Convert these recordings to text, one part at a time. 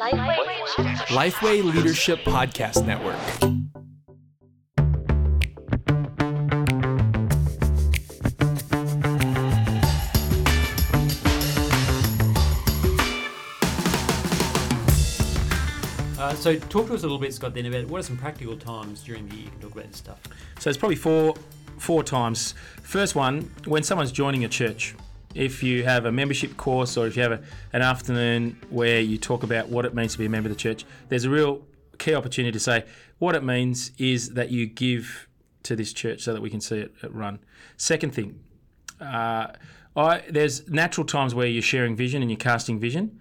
Lifeway Leadership Podcast Network. Uh, so talk to us a little bit, Scott, then about what are some practical times during the year you can talk about this stuff. So it's probably four four times. First one, when someone's joining a church. If you have a membership course or if you have a, an afternoon where you talk about what it means to be a member of the church, there's a real key opportunity to say what it means is that you give to this church so that we can see it, it run. Second thing, uh, I, there's natural times where you're sharing vision and you're casting vision.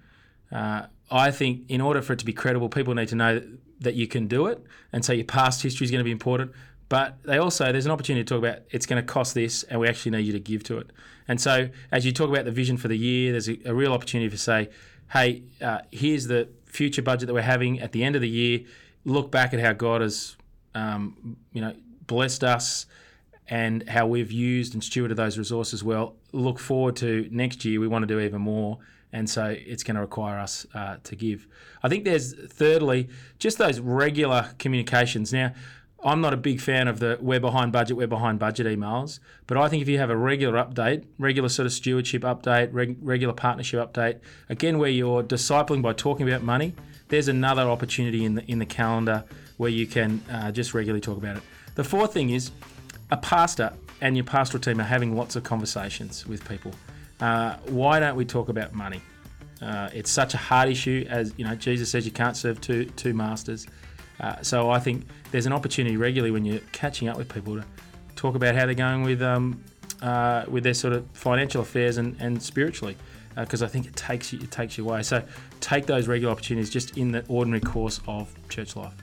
Uh, I think in order for it to be credible, people need to know that you can do it, and so your past history is going to be important. But they also there's an opportunity to talk about it's going to cost this, and we actually need you to give to it. And so as you talk about the vision for the year, there's a, a real opportunity to say, hey, uh, here's the future budget that we're having at the end of the year. Look back at how God has, um, you know, blessed us and how we've used and stewarded those resources well. Look forward to next year. We want to do even more and so it's going to require us uh, to give. I think there's thirdly just those regular communications. Now, I'm not a big fan of the we're behind budget, we're behind budget emails, but I think if you have a regular update, regular sort of stewardship update, reg- regular partnership update, again where you're discipling by talking about money, there's another opportunity in the in the calendar where you can uh, just regularly talk about it. The fourth thing is a pastor and your pastoral team are having lots of conversations with people. Uh, why don't we talk about money? Uh, it's such a hard issue, as you know. Jesus says you can't serve two two masters. Uh, so I think there's an opportunity regularly when you're catching up with people to talk about how they're going with um, uh, with their sort of financial affairs and, and spiritually, because uh, I think it takes you it takes you away. So take those regular opportunities just in the ordinary course of church life.